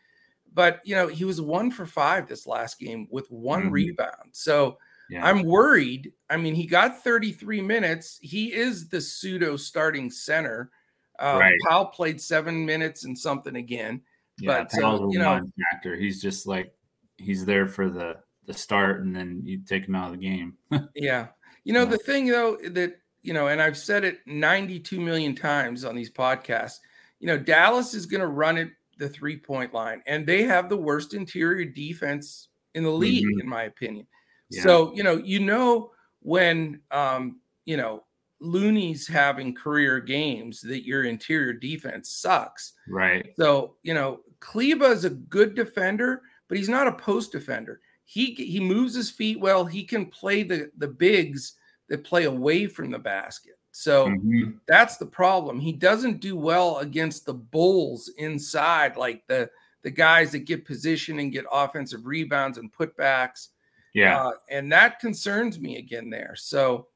but you know he was one for five this last game with one mm-hmm. rebound. So yeah. I'm worried. I mean, he got 33 minutes. He is the pseudo starting center. Um, right. Powell played seven minutes and something again. Yeah, but uh, you know, factor. He's just like he's there for the the start, and then you take him out of the game. [laughs] yeah, you know yeah. the thing though that you know, and I've said it 92 million times on these podcasts. You know, Dallas is going to run it the three point line, and they have the worst interior defense in the league, mm-hmm. in my opinion. Yeah. So you know, you know when um, you know Looney's having career games that your interior defense sucks. Right. So, you know, Kleber is a good defender, but he's not a post defender. He he moves his feet well. He can play the the bigs that play away from the basket. So mm-hmm. that's the problem. He doesn't do well against the bulls inside, like the the guys that get position and get offensive rebounds and putbacks. Yeah, uh, and that concerns me again there. So,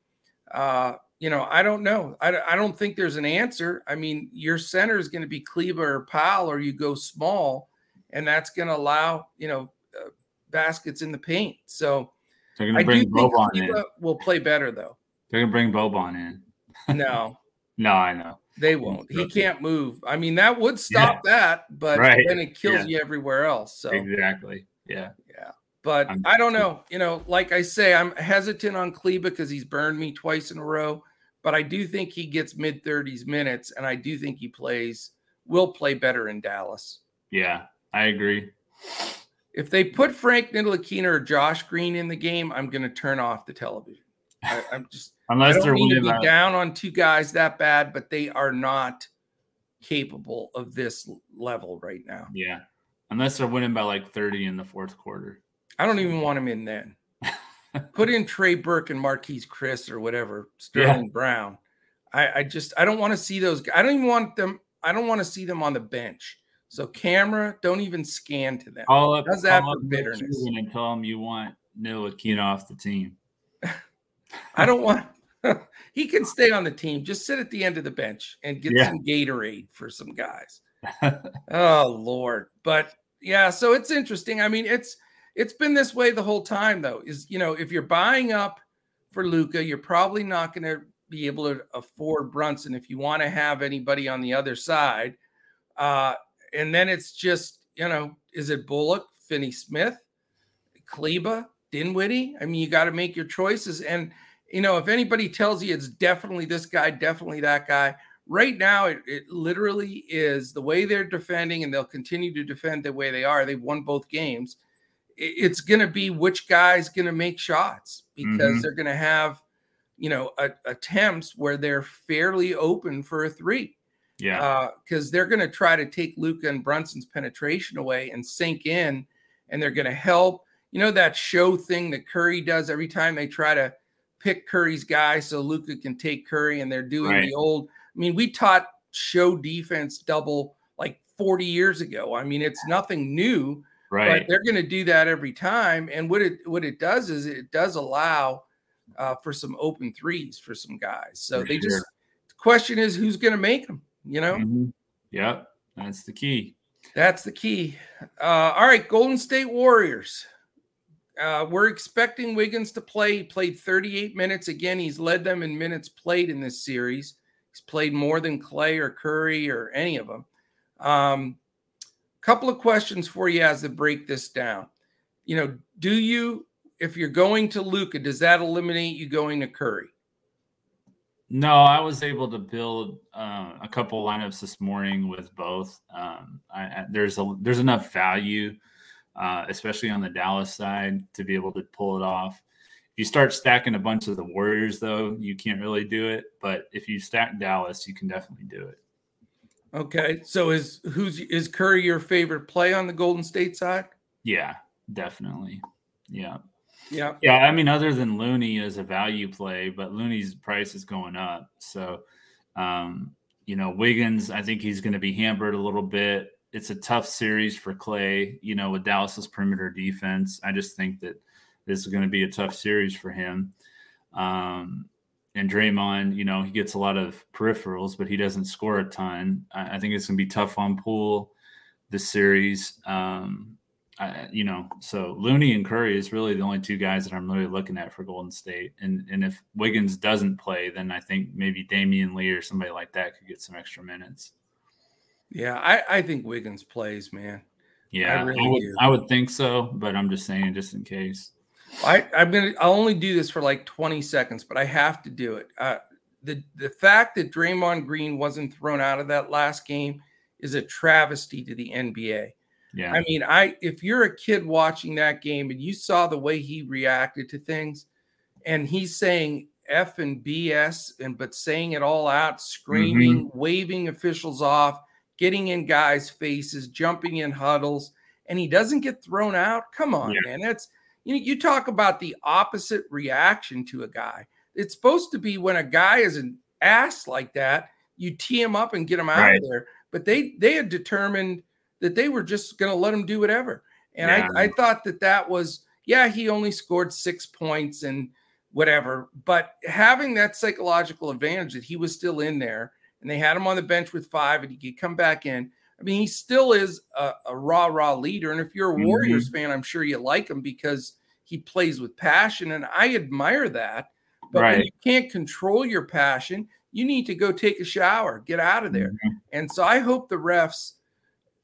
uh, you know, I don't know. I, I don't think there's an answer. I mean, your center is going to be Kleber or Powell, or you go small and that's going to allow you know uh, baskets in the paint. So they're going to bring Boban in. Will play better though. They're going to bring Boban in. [laughs] no, no, I know they won't. He can't move. I mean, that would stop yeah. that, but right. then it kills yeah. you everywhere else. So exactly, yeah, yeah. But I'm, I don't know. You know, like I say, I'm hesitant on Kleber because he's burned me twice in a row. But I do think he gets mid 30s minutes, and I do think he plays will play better in Dallas. Yeah, I agree. If they put Frank Ntilikina or Josh Green in the game, I'm going to turn off the television. I, am just [laughs] unless they're to be down on two guys that bad, but they are not capable of this level right now. Yeah, unless they're winning by like 30 in the fourth quarter. I don't even want him in then. [laughs] Put in Trey Burke and Marquese Chriss or whatever, Sterling yeah. Brown. I, I just I don't want to see those. I don't even want them. I don't want to see them on the bench. So camera, don't even scan to them. All up, Does that for bitterness? And tell them you want Ntilikina off the team. [laughs] I don't want. [laughs] [laughs] he can stay on the team. Just sit at the end of the bench and get yeah. some Gatorade for some guys. oh Lord, but yeah. So it's interesting. I mean, it's it's been this way the whole time, though. Is you know, if you're buying up for Luka, you're probably not going to be able to afford Brunson if you want to have anybody on the other side. Uh, and then it's just, you know, is it Bullock, Finney Smith, Kleber, Dinwiddie? I mean, you got to make your choices. And, you know, if anybody tells you it's definitely this guy, definitely that guy, right now it, it literally is the way they're defending, and they'll continue to defend the way they are. They've won both games. It's going to be which guy's going to make shots because mm-hmm. they're going to have, you know, a, attempts where they're fairly open for a three. Yeah. Because uh, they're going to try to take Luka and Brunson's penetration away and sink in, and they're going to help. You know, that show thing that Curry does every time they try to pick Curry's guy so Luka can take Curry, and they're doing Right. the old. I mean, we taught show defense double like 40 years ago. I mean, it's nothing new, Right. but they're going to do that every time. And what it what it does is it does allow uh, for some open threes for some guys. So For they sure. just the question is who's going to make them. You know, Mhm. Yep. That's the key. that's the key. Uh, all right, Golden State Warriors. Uh, we're expecting Wiggins to play. He played 38 minutes again. He's led them in minutes played in this series. He's played more than Klay or Curry or any of them. Um, couple of questions for you as to break this down. You know, do you, if you're going to Luka, does that eliminate you going to Curry? No, I was able to build uh, a couple lineups this morning with both. Um, I, I, there's a there's enough value, uh, especially on the Dallas side, to be able to pull it off. If you start stacking a bunch of the Warriors, though, you can't really do it. But if you stack Dallas, you can definitely do it. Okay, so is who's is Curry your favorite play on the Golden State side? Yeah, definitely. Yeah. Yeah. Yeah, I mean, other than Looney as a value play, but Looney's price is going up. So, um, you know, Wiggins, I think he's going to be hampered a little bit. It's a tough series for Klay, you know, with Dallas's perimeter defense. I just think that this is going to be a tough series for him. Um, and Draymond, you know, he gets a lot of peripherals, but he doesn't score a ton. I, I think it's going to be tough on Poole this series. Um, I, you know, so Looney and Curry is really the only two guys that I'm really looking at for Golden State. And and if Wiggins doesn't play, then I think maybe Damion Lee or somebody like that could get some extra minutes. Yeah, I, I think Wiggins plays, man. Yeah, I, really would do. I would think so, but I'm just saying just in case. I, I'm gonna I'll only do this for like 20 seconds, but I have to do it. Uh, the the fact that Draymond Green wasn't thrown out of that last game is a travesty to the NBA. Yeah. I mean, I if you're a kid watching that game and you saw the way he reacted to things, and he's saying F and BS and but saying it all out, screaming, mm-hmm. waving officials off, getting in guys' faces, jumping in huddles, and he doesn't get thrown out. Come on, Yeah. man. That's you you talk about the opposite reaction to a guy. It's supposed to be when a guy is an ass like that, you tee him up and get him out Right. of there. But they they had determined that they were just going to let him do whatever. And Yeah. I, I thought that that was, yeah, he only scored six points and whatever, but having that psychological advantage that he was still in there and they had him on the bench with five and he could come back in. I mean, he still is a, a raw, raw leader. And if you're a Mhm. Warriors fan, I'm sure you like him because he plays with passion. And I admire that. But when you can't control your passion, you need to go take a shower, get out of there. Mhm. And so I hope the refs.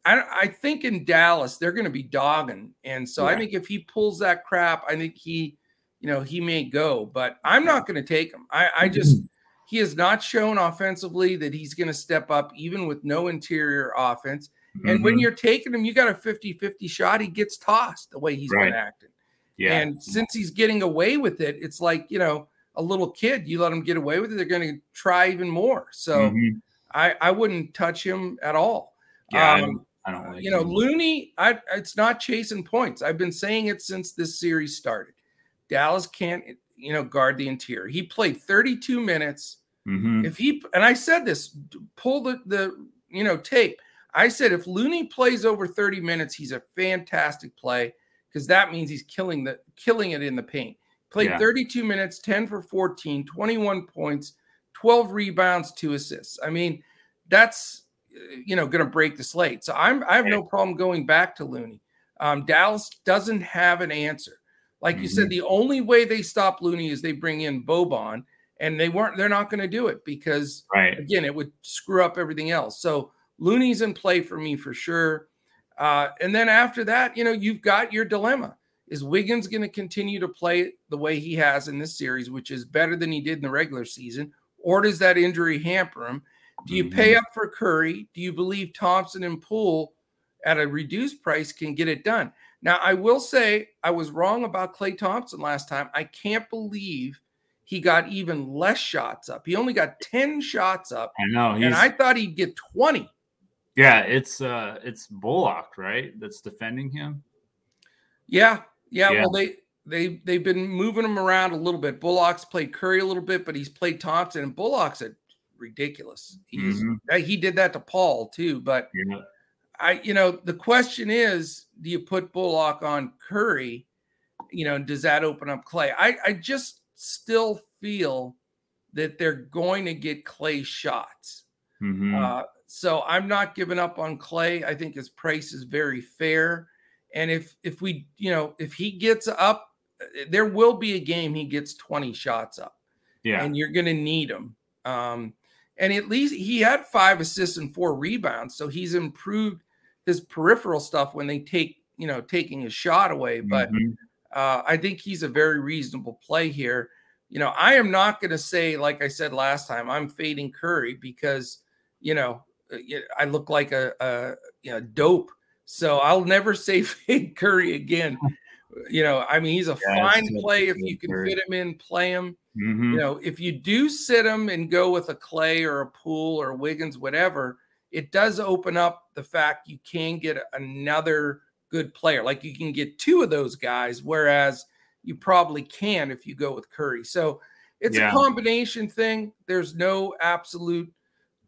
I, I think in Dallas they're going to be dogging, and so I think if he pulls that crap, I think he, you know, he may go. But I'm not going to take him. I, I just he has not shown offensively that he's going to step up, even with no interior offense. And when Mhm. you're taking him, you got a 50-50 shot. He gets tossed the way he's Right. been acting. yeah. And since he's getting away with it, it's like you know a little kid. You let him get away with it, they're going to try even more. So Mhm. I I wouldn't touch him at all. yeah, um, I don't like You know, him. Looney, I it's not chasing points. I've been saying it since this series started. Dallas can't, you know, guard the interior. He played 32 minutes. Mhm. If he and I said this, pull the the you know tape. I said if Looney plays over 30 minutes, he's a fantastic play because that means he's killing the killing it in the paint. Played Yeah. 32 minutes, 10 for 14, 21 points, 12 rebounds, two assists. I mean, that's you know going to break the slate. So I'm I have no problem going back to Looney. Um, Dallas doesn't have an answer. Like you said, the only way they stop Looney is they bring in Boban, and they weren't. They're not going to do it because right. again, it would screw up everything else. So Looney's in play for me for sure. Uh, and then after that, you know, you've got your dilemma. Is Wiggins going to continue to play the way he has in this series, which is better than he did in the regular season? Or does that injury hamper him? Do you pay up for Curry? Do you believe Thompson and Poole at a reduced price can get it done? Now, I will say I was wrong about Klay Thompson last time. I can't believe he got even less shots up. He only got 10 shots up, I know. And I thought he'd get 20. yeah, it's uh, it's Bullock, right? That's defending him. Yeah, yeah. Yeah. Well, they they they've been moving him around a little bit. Bullock's played Curry a little bit, but he's played Thompson and Bullock's a ridiculous. He's mm-hmm. he did that to Paul too, but yeah. I you know the question is, do you put Bullock on Curry? You know, does that open up Klay? I I just still feel that they're going to get Klay shots. Mm-hmm. Uh, so I'm not giving up on Klay. I think his price is very fair. And if if we, you know, if he gets up, there will be a game he gets 20 shots up. Yeah. And you're going to need him. Um, and at least he had five assists and four rebounds. So he's improved his peripheral stuff when they take, you know, taking his shot away. But mm-hmm. uh, I think he's a very reasonable play here. You know, I am not going to say, like I said last time, I'm fading Curry because, you know, uh, I look like a, a you know, dope. So I'll never [laughs] say fade Curry again. You know, I mean, he's a yeah, fine play if you can Curry. fit him in, play him. Mm-hmm. You know, if you do sit him and go with a Klay or a Poole or Wiggins, whatever, it does open up the fact you can get another good player. Like you can get two of those guys, whereas you probably can if you go with Curry. So it's yeah. a combination thing. There's no absolute,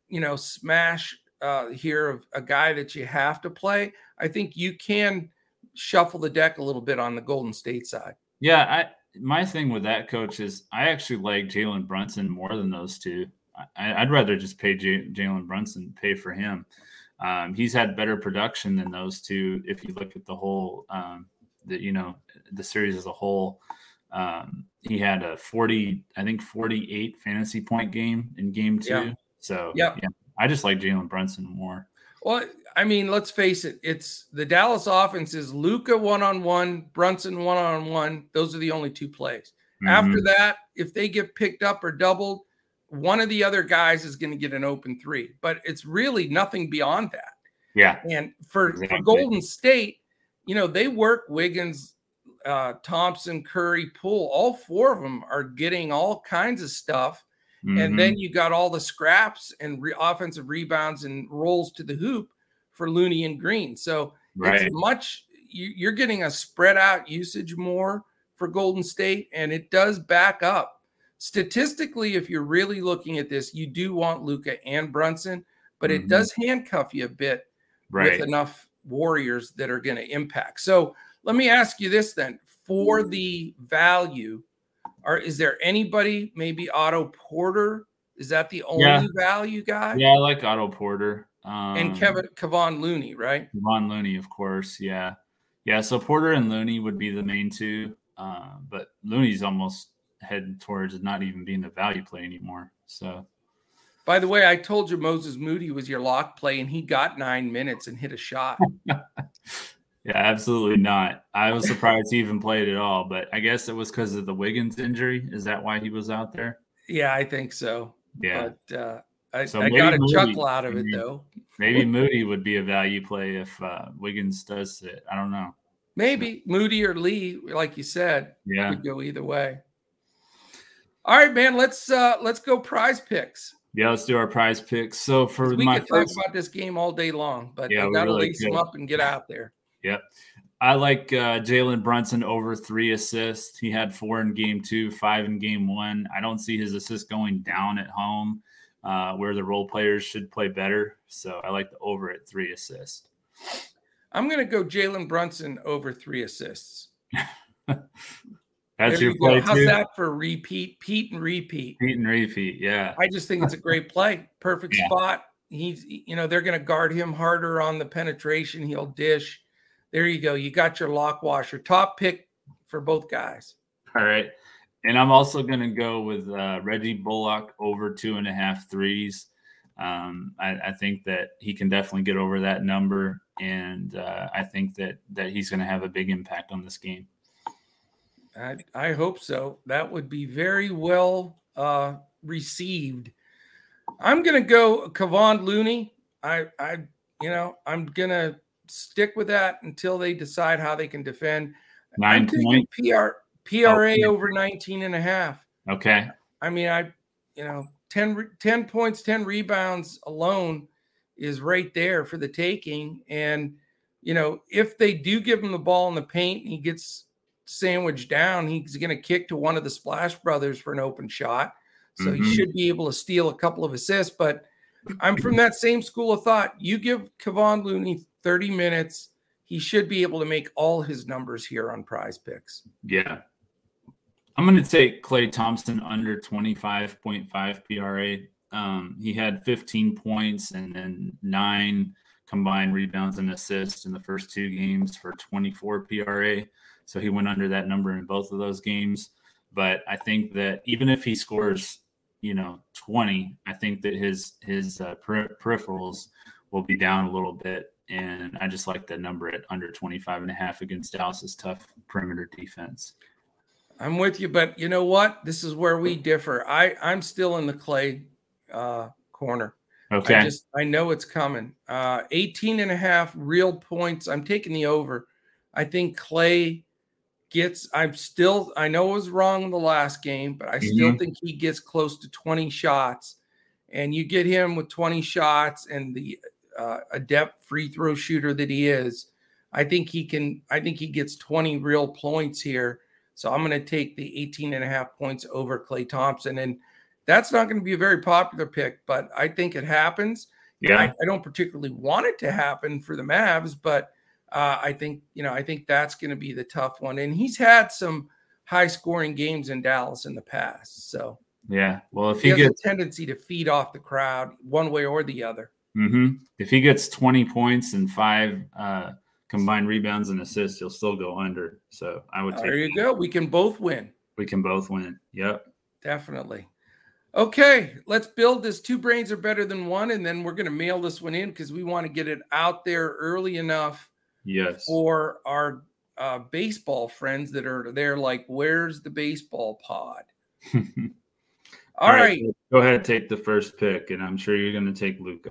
you know, smash uh, here of a guy that you have to play. I think you can shuffle the deck a little bit on the Golden State side. Yeah, I my thing with that coach is I actually like Jalen Brunson more than those two. I, would rather just pay Jalen Brunson, pay for him. Um, he's had better production than those two. If you look at the whole, um, the you know the series as a whole, um, he had a forty, I think forty eight fantasy point game in game two. Yeah. So yep. yeah, I just like Jalen Brunson more. Well, I mean, let's face it. It's the Dallas offense is Luka one on one, Brunson one on one. Those are the only two plays. Mm-hmm. After that, if they get picked up or doubled, one of the other guys is going to get an open three. But it's really nothing beyond that. Yeah. And for, exactly. for Golden State, you know, they work Wiggins, uh, Thompson, Curry, Poole. All four of them are getting all kinds of stuff. Mm-hmm. And then you got all the scraps and re- offensive rebounds and rolls to the hoop for Looney and Green. So right. it's much you, are getting a spread out usage more for Golden State, and it does back up statistically. If you're really looking at this, you do want Luka and Brunson, but mm-hmm. it does handcuff you a bit right. with enough Warriors that are going to impact. So let me ask you this then: for the value, or is there anybody maybe Otto Porter? Is that the only yeah. value guy? Yeah, I like Otto Porter. Um, and Kevin Kevon Looney, right? Kevon Looney, of course. Yeah, yeah. So Porter and Looney would be the main two, uh, but Looney's almost headed towards not even being the value play anymore. So, by the way, I told you Moses Moody was your lock play, and he got nine minutes and hit a shot. [laughs] yeah, absolutely not. I was surprised he even played at all, but I guess it was because of the Wiggins injury. Is that why he was out there? Yeah, I think so. Yeah. But uh, I, so I got a Moody, chuckle out of it though. maybe Moody would be a value play if uh, Wiggins does it. I don't know. Maybe Moody or Lee, like you said, yeah, could go either way. All right, man. Let's uh let's go prize picks. Yeah, let's do our prize picks. So for we my could first, talk about this game all day long, but yeah, I gotta really lace them up and get out there. Yep. I like uh, Jalen Brunson over three assists. He had four in game two, five in game one. I don't see his assist going down at home uh, where the role players should play better. So I like the over at three assists. I'm going to go Jalen Brunson over three assists. [laughs] That's there your you play. How's that for repeat? Pete and repeat. Pete and repeat. Yeah. I just think it's a great [laughs] play. Perfect yeah. spot. He's, you know, they're going to guard him harder on the penetration. He'll dish. There you go. You got your lock washer. Top pick for both guys. All right. And I'm also going to go with uh, Reggie Bullock over two and a half threes. Um, I, I, think that he can definitely get over that number, and uh, I think that that he's going to have a big impact on this game. I, I hope so. That would be very well uh, received. I'm going to go Kevon Looney. I, I, you know, I'm going to stick with that until they decide how they can defend. 9 I'm PR PRA over 19 and a half. Okay. I mean, I, you know, 10, 10 points, 10 rebounds alone is right there for the taking. And, you know, if they do give him the ball in the paint, and he gets sandwiched down, he's going to kick to one of the Splash Brothers for an open shot. So mm-hmm. he should be able to steal a couple of assists. But I'm from that same school of thought. You give Kevon Looney 30 minutes, he should be able to make all his numbers here on prize picks. Yeah. I'm going to take Klay Thompson under 25.5 PRA. Um, he had 15 points and then nine combined rebounds and assists in the first two games for 24 PRA. So he went under that number in both of those games. But I think that even if he scores, you know, 20, I think that his his uh, per- peripherals will be down a little bit. And I just like that number at under 25 and a half against Dallas's tough perimeter defense. I'm with you, but you know what? This is where we differ. I I'm still in the Klay uh, corner. Okay. I just I know it's coming. Uh 18 and a half real points. I'm taking the over. I think Klay gets I'm still I know it was wrong in the last game, but I mm-hmm. still think he gets close to 20 shots. And you get him with 20 shots and the uh, adept free throw shooter that he is. I think he can I think he gets 20 real points here. So I'm going to take the 18 and a half points over Klay Thompson and that's not going to be a very popular pick, but I think it happens. Yeah. I, I don't particularly want it to happen for the Mavs, but uh, I think, you know, I think that's going to be the tough one. And he's had some high scoring games in Dallas in the past. So, yeah. Well, if he, he gets a tendency to feed off the crowd one way or the other. Mm-hmm. If he gets 20 points and five uh, combined rebounds and assists, he'll still go under. So I would. There you go. We can both win. We can both win. Yep. Definitely. Okay, let's build this. Two brains are better than one, and then we're going to mail this one in because we want to get it out there early enough. Yes. For our uh, baseball friends that are there, like, where's the baseball pod? [laughs] All, All right, right. Go ahead, and take the first pick, and I'm sure you're going to take Luka.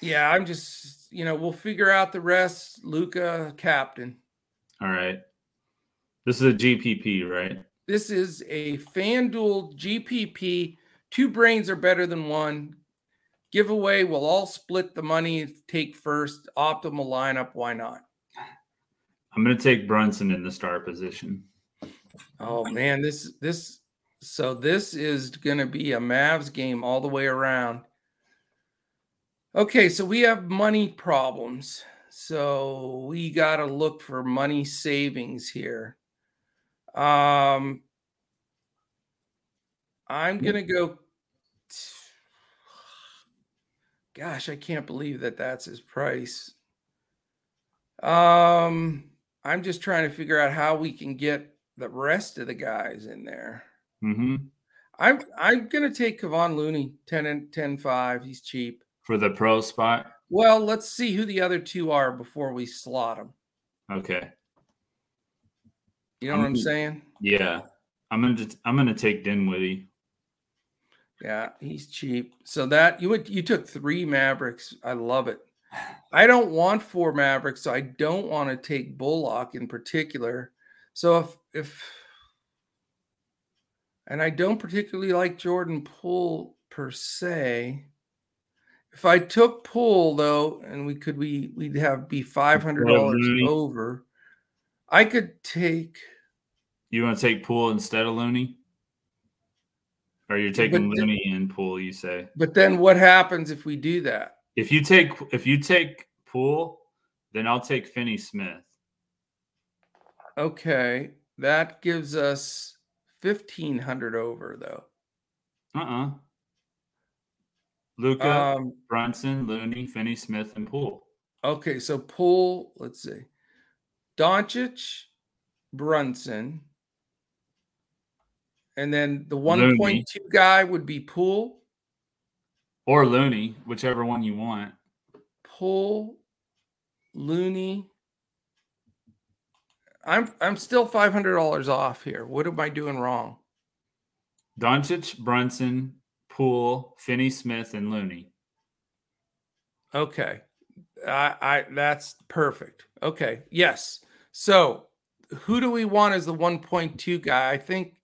Yeah, I'm just, you know, we'll figure out the rest. Luka, captain. All right. This is a GPP, right? This is a FanDuel GPP Two brains are better than one. Giveaway, we'll all split the money, take first. Optimal lineup, why not? I'm going to take Brunson in the star position. Oh man, this this so this is going to be a Mavs game all the way around. Okay, so we have money problems. So we got to look for money savings here. Um I'm gonna go. [sighs] Gosh, I can't believe that that's his price. Um, I'm just trying to figure out how we can get the rest of the guys in there. Mm-hmm. I'm I'm gonna take Kevon Looney 10 and 10 5. He's cheap for the pro spot. Well, let's see who the other two are before we slot them. Okay. You know I'm, what I'm saying? Yeah. I'm gonna I'm gonna take Dinwiddie. Yeah, he's cheap. So that you would you took three Mavericks. I love it. I don't want four Mavericks, so I don't want to take Bullock in particular. So if if and I don't particularly like Jordan Poole per se. If I took Poole though, and we could we we'd have be five hundred dollars over. I could take. You want to take Poole instead of Looney? Or you're taking but Looney then, and Poole? you say. But then what happens if we do that? If you take if you take Poole, then I'll take Finney Smith. Okay. That gives us fifteen hundred over though. Uh-uh. Luka, um, Brunson, Looney, Finney Smith, and Poole. Okay, so Poole, let's see. Doncic, Brunson, and then the 1.2 guy would be Poole. Or Looney, whichever one you want. Poole, Looney. I'm I'm still five hundred dollars off here. What am I doing wrong? Doncic, Brunson, Poole, Finney Smith, and Looney. Okay. I, I that's perfect. Okay. Yes. So who do we want as the 1.2 guy? I think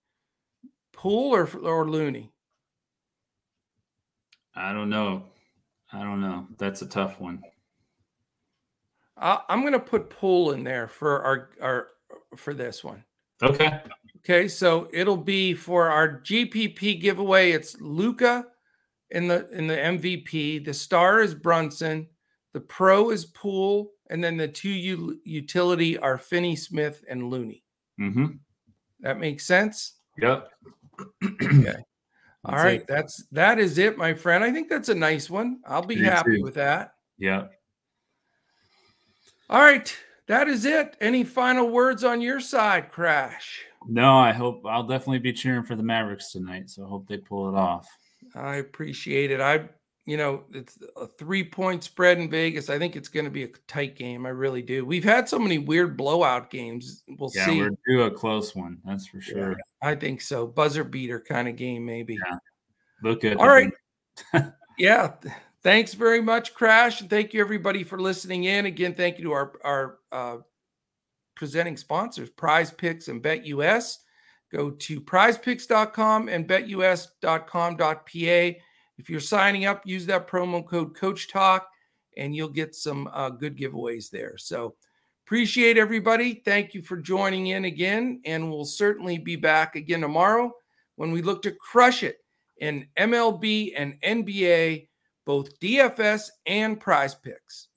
Poole or or Looney? I don't know. I don't know. That's a tough one. I, am going to put Poole in there for our our for this one. Okay. Okay, so it'll be for our GPP giveaway. It's Luka in the in the MVP. The star is Brunson. The pro is Poole, and then the two u- utility are Finney Smith and Looney. Mm-hmm. That makes sense. Yep. okay. All right, it. that's that is it, my friend. I think that's a nice one. I'll be Me happy too. with that. Yeah. All right, that is it. Any final words on your side, Crash? No, I hope I'll definitely be cheering for the Mavericks tonight. So I hope they pull it off. I appreciate it. I, you know, it's a three point spread in Vegas. I think it's going to be a tight game. I really do. We've had so many weird blowout games. We'll yeah, see. We're due a close one. That's for sure. Yeah, I think so. Buzzer beater kind of game, maybe. Yeah. Look good. All right. [laughs] yeah. Thanks very much, Crash. And thank you, everybody, for listening in. Again, thank you to our, our, uh, presenting sponsors, Prize Picks and BetUS. Go to prizepicks.com and betus.com.pa. If you're signing up, use that promo code Coach Talk and you'll get some uh, good giveaways there. So appreciate everybody. Thank you for joining in again. And we'll certainly be back again tomorrow when we look to crush it in MLB and NBA, both DFS and prize picks.